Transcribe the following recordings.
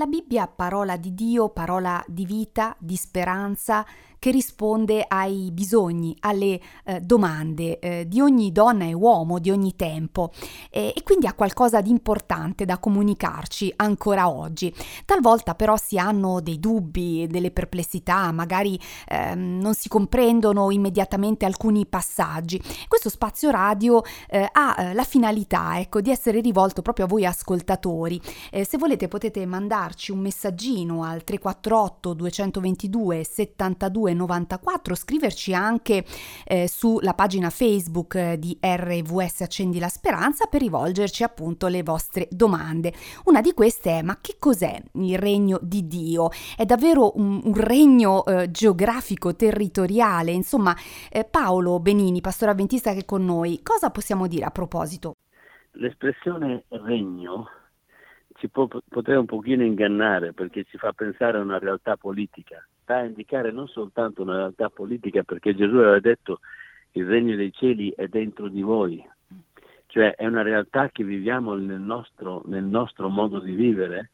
La Bibbia, parola di Dio, parola di vita, di speranza, che risponde ai bisogni, alle eh, domande eh, di ogni donna e uomo, di ogni tempo eh, e quindi ha qualcosa di importante da comunicarci ancora oggi. Talvolta però si hanno dei dubbi, delle perplessità, magari ehm, non si comprendono immediatamente alcuni passaggi. Questo spazio radio eh, ha eh, la finalità ecco, di essere rivolto proprio a voi ascoltatori. Eh, se volete potete mandarci un messaggino al 348 222 72 9294, scriverci anche eh, sulla pagina Facebook eh, di RVS Accendi la Speranza per rivolgerci appunto le vostre domande. Una di queste è ma che cos'è il regno di Dio? È davvero un, un regno eh, geografico, territoriale? Insomma, eh, Paolo Benini, pastore avventista che è con noi, cosa possiamo dire a proposito? L'espressione regno ci può, potrei un pochino ingannare perché ci fa pensare a una realtà politica sta a indicare non soltanto una realtà politica, perché Gesù aveva detto il regno dei cieli è dentro di voi, cioè è una realtà che viviamo nel nostro, nel nostro modo di vivere,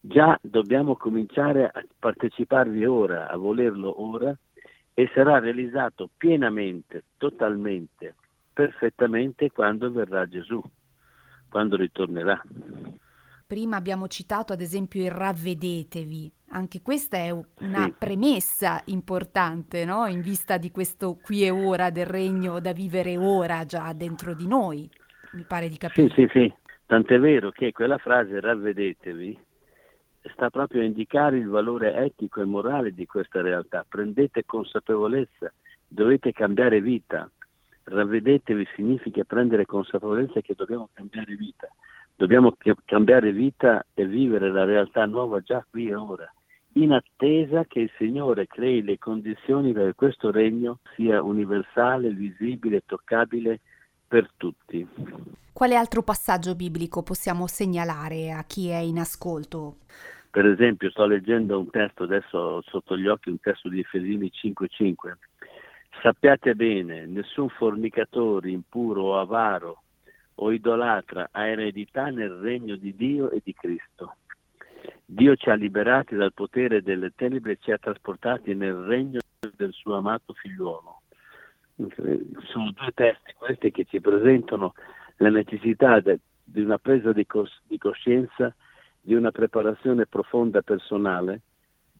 già dobbiamo cominciare a parteciparvi ora, a volerlo ora e sarà realizzato pienamente, totalmente, perfettamente quando verrà Gesù, quando ritornerà. Prima abbiamo citato ad esempio il ravvedetevi, anche questa è una sì. premessa importante, no? In vista di questo qui e ora del regno da vivere ora già dentro di noi, mi pare di capire. Sì, sì, sì. Tant'è vero che quella frase ravvedetevi sta proprio a indicare il valore etico e morale di questa realtà. Prendete consapevolezza, dovete cambiare vita. Ravvedetevi significa prendere consapevolezza che dobbiamo cambiare vita. Dobbiamo cambiare vita e vivere la realtà nuova già qui e ora in attesa che il Signore crei le condizioni per questo regno sia universale, visibile, toccabile per tutti. Quale altro passaggio biblico possiamo segnalare a chi è in ascolto? Per esempio, sto leggendo un testo adesso sotto gli occhi, un testo di Efesini 5:5. Sappiate bene, nessun fornicatore, impuro o avaro o idolatra ha eredità nel regno di Dio e di Cristo. Dio ci ha liberati dal potere delle tenebre e ci ha trasportati nel regno del suo amato figliuolo. Sono due testi questi che ci presentano la necessità de, di una presa di, cos, di coscienza, di una preparazione profonda personale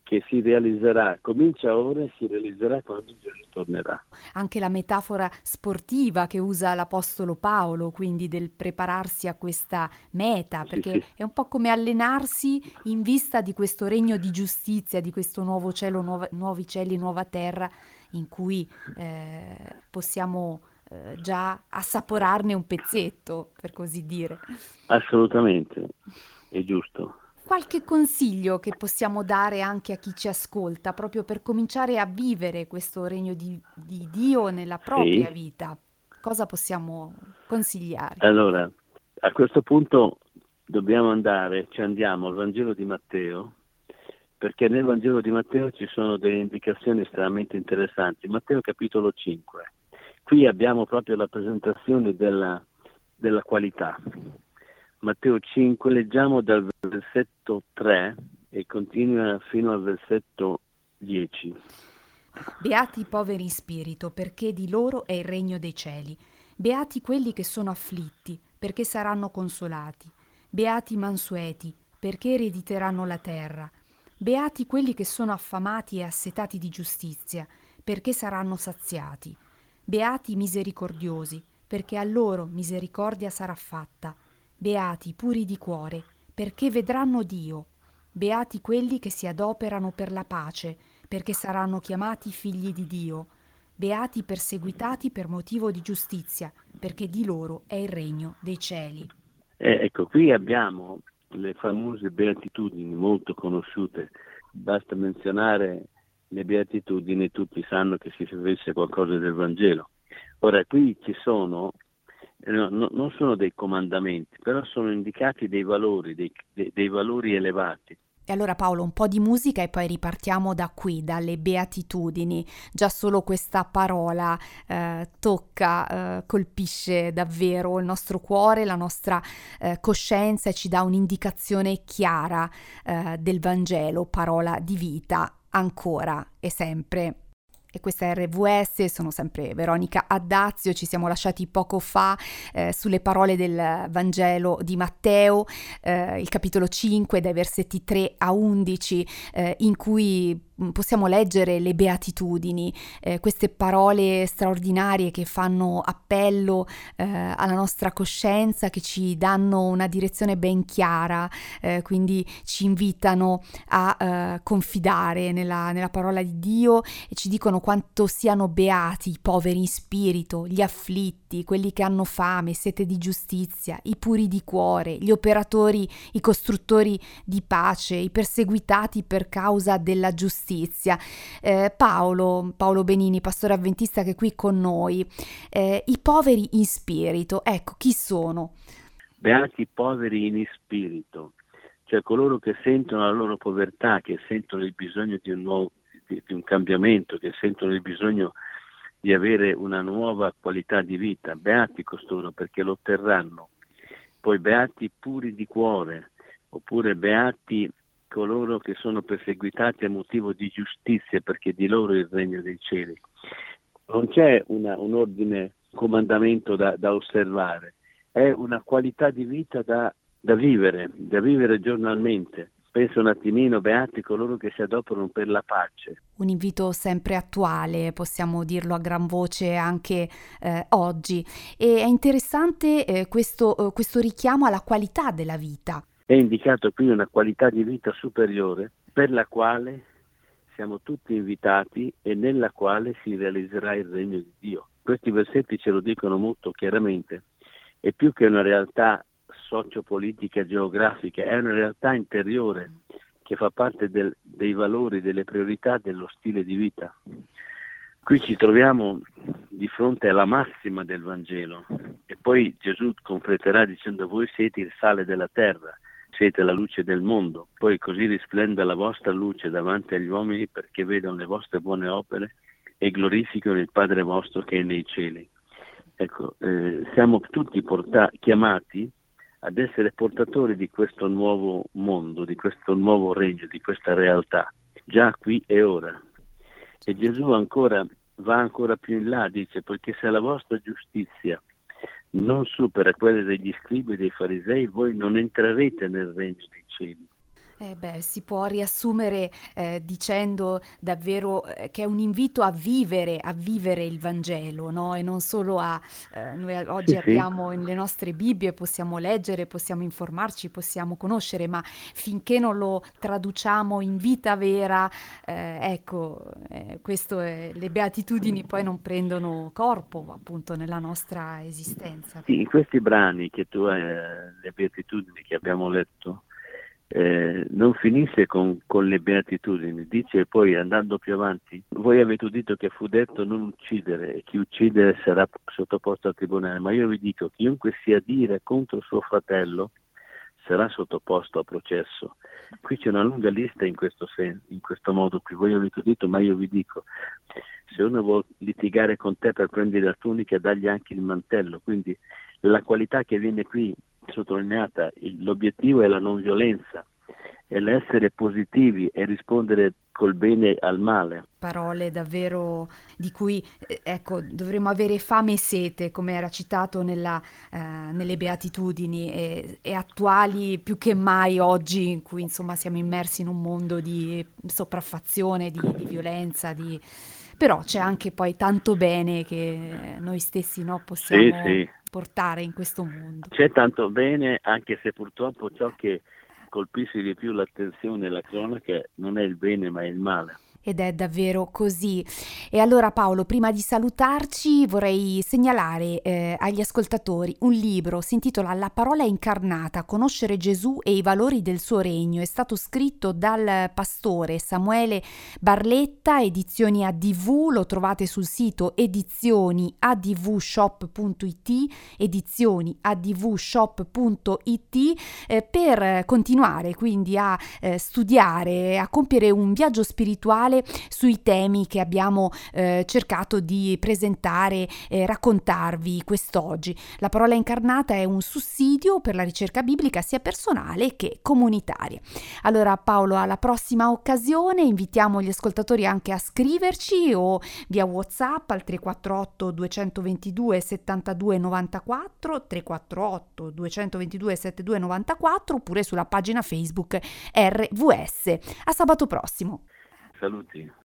che si realizzerà, comincia ora e si realizzerà quando Gesù tornerà. Anche la metafora sportiva che usa l'Apostolo Paolo, quindi del prepararsi a questa meta, perché sì, sì. è un po' come allenarsi in vista di questo regno di giustizia, di questo nuovo cielo, nuova, nuovi cieli, nuova terra, in cui eh, possiamo eh, già assaporarne un pezzetto, per così dire. Assolutamente, è giusto qualche consiglio che possiamo dare anche a chi ci ascolta, proprio per cominciare a vivere questo regno di, di Dio nella propria sì. vita? Cosa possiamo consigliare? Allora, a questo punto dobbiamo andare, ci andiamo al Vangelo di Matteo, perché nel Vangelo di Matteo ci sono delle indicazioni estremamente interessanti. Matteo capitolo 5. Qui abbiamo proprio la presentazione della, della qualità. Matteo 5, leggiamo dal versetto 3 e continua fino al versetto 10. Beati i poveri in spirito, perché di loro è il regno dei cieli. Beati quelli che sono afflitti, perché saranno consolati. Beati i mansueti, perché erediteranno la terra. Beati quelli che sono affamati e assetati di giustizia, perché saranno saziati. Beati i misericordiosi, perché a loro misericordia sarà fatta. Beati puri di cuore, perché vedranno Dio. Beati quelli che si adoperano per la pace, perché saranno chiamati figli di Dio. Beati perseguitati per motivo di giustizia, perché di loro è il regno dei cieli. Eh, ecco, qui abbiamo le famose beatitudini molto conosciute. Basta menzionare le beatitudini tutti sanno che si sapesse qualcosa del Vangelo. Ora, qui ci sono no, no, non sono dei comandamenti, però sono indicati dei valori, dei, dei, dei valori elevati. E allora Paolo, un po' di musica e poi ripartiamo da qui, dalle beatitudini. Già solo questa parola eh, tocca, eh, colpisce davvero il nostro cuore, la nostra eh, coscienza e ci dà un'indicazione chiara eh, del Vangelo, parola di vita, ancora e sempre e questa è RVS, sono sempre Veronica Addazio, ci siamo lasciati poco fa eh, sulle parole del Vangelo di Matteo, eh, il capitolo 5 dai versetti 3 a 11, eh, in cui possiamo leggere le beatitudini, eh, queste parole straordinarie che fanno appello eh, alla nostra coscienza, che ci danno una direzione ben chiara, eh, quindi ci invitano a eh, confidare nella, nella, parola di Dio e ci dicono quanto siano beati i poveri in spirito, gli afflitti, quelli che hanno fame, sete di giustizia, i puri di cuore, gli operatori, i costruttori di pace, i perseguitati per causa della giustizia. Eh, Paolo, Paolo Benini, pastore avventista che è qui con noi, eh, i poveri in spirito, ecco, chi sono? Beati i poveri in spirito, cioè coloro che sentono la loro povertà, che sentono il bisogno di un, nuovo, di un cambiamento, che sentono il bisogno di avere una nuova qualità di vita. Beati costoro perché lo otterranno. Poi beati puri di cuore, oppure beati coloro che sono perseguitati a motivo di giustizia, perché di loro è il regno dei cieli. Non c'è una, un ordine, comandamento da, da, osservare, è una qualità di vita da, da vivere, da vivere giornalmente. Penso un attimino, beati coloro che si adoperano per la pace. Un invito sempre attuale, possiamo dirlo a gran voce anche eh, oggi. E è interessante eh, questo, eh, questo richiamo alla qualità della vita. È indicato qui una qualità di vita superiore per la quale siamo tutti invitati e nella quale si realizzerà il regno di Dio. Questi versetti ce lo dicono molto chiaramente e più che una realtà sociopolitica geografica, è una realtà interiore che fa parte del, dei valori, delle priorità dello stile di vita. Qui ci troviamo di fronte alla massima del Vangelo e poi Gesù completerà dicendo voi siete il sale della terra siete la luce del mondo, poi così risplenda la vostra luce davanti agli uomini perché vedano le vostre buone opere e glorificano il Padre vostro che è nei cieli. Ecco, eh, siamo tutti porta- chiamati ad essere portatori di questo nuovo mondo, di questo nuovo regno, di questa realtà, già qui e ora. E Gesù ancora va ancora più in là, dice, perché se la vostra giustizia non supera quelle degli scribi e dei farisei, voi non entrerete nel regno dei cieli. Eh beh, si può riassumere eh, dicendo davvero eh, che è un invito a vivere, a vivere il Vangelo, no? E non solo a... Eh, noi oggi sì, abbiamo sì. le nostre Bibbie, possiamo leggere, possiamo informarci, possiamo conoscere, ma finché non lo traduciamo in vita vera, eh, ecco, eh, questo è, le beatitudini poi non prendono corpo appunto nella nostra esistenza. Sì, in questi brani che tu hai, le beatitudini che abbiamo letto, eh, non finisce con, con, le beatitudini, dice poi andando più avanti, voi avete udito che fu detto non uccidere e chi uccide sarà sottoposto al tribunale, ma io vi dico chiunque sia dire contro suo fratello sarà sottoposto a processo. Qui c'è una lunga lista in questo, sen- in questo modo qui, voi avete udito, ma io vi dico, se uno vuole litigare con te per prendere la tunica, dagli anche il mantello, quindi la qualità che viene qui sottolineata, l'obiettivo è la non violenza, è l'essere positivi e rispondere col bene al male. Parole davvero di cui eh, ecco, dovremmo avere fame e sete, come era citato nella, eh, nelle beatitudini, e, e, attuali più che mai oggi, in cui insomma siamo immersi in un mondo di sopraffazione, di, di violenza, di... però c'è anche poi tanto bene che noi stessi no, possiamo sì, sì. portare in questo mondo. C'è tanto bene, anche se purtroppo ciò che colpisce di più l'attenzione e la cronaca non è il bene ma è il male. Ed è davvero così. E allora Paolo, prima di salutarci vorrei segnalare eh, agli ascoltatori un libro, si intitola La parola incarnata, conoscere Gesù e i valori del suo regno. È stato scritto dal pastore Samuele Barletta, edizioni ADV, lo trovate sul sito edizioniadvshop.it, edizioni advshop.it, eh, per continuare quindi a eh, studiare, a compiere un viaggio spirituale generale sui temi che abbiamo eh, cercato di presentare e raccontarvi quest'oggi. La parola incarnata è un sussidio per la ricerca biblica sia personale che comunitaria. Allora Paolo, alla prossima occasione invitiamo gli ascoltatori anche a scriverci o via WhatsApp al 348 222 72 94 348 222 72 94 oppure sulla pagina Facebook RVS. A sabato prossimo. Saluti.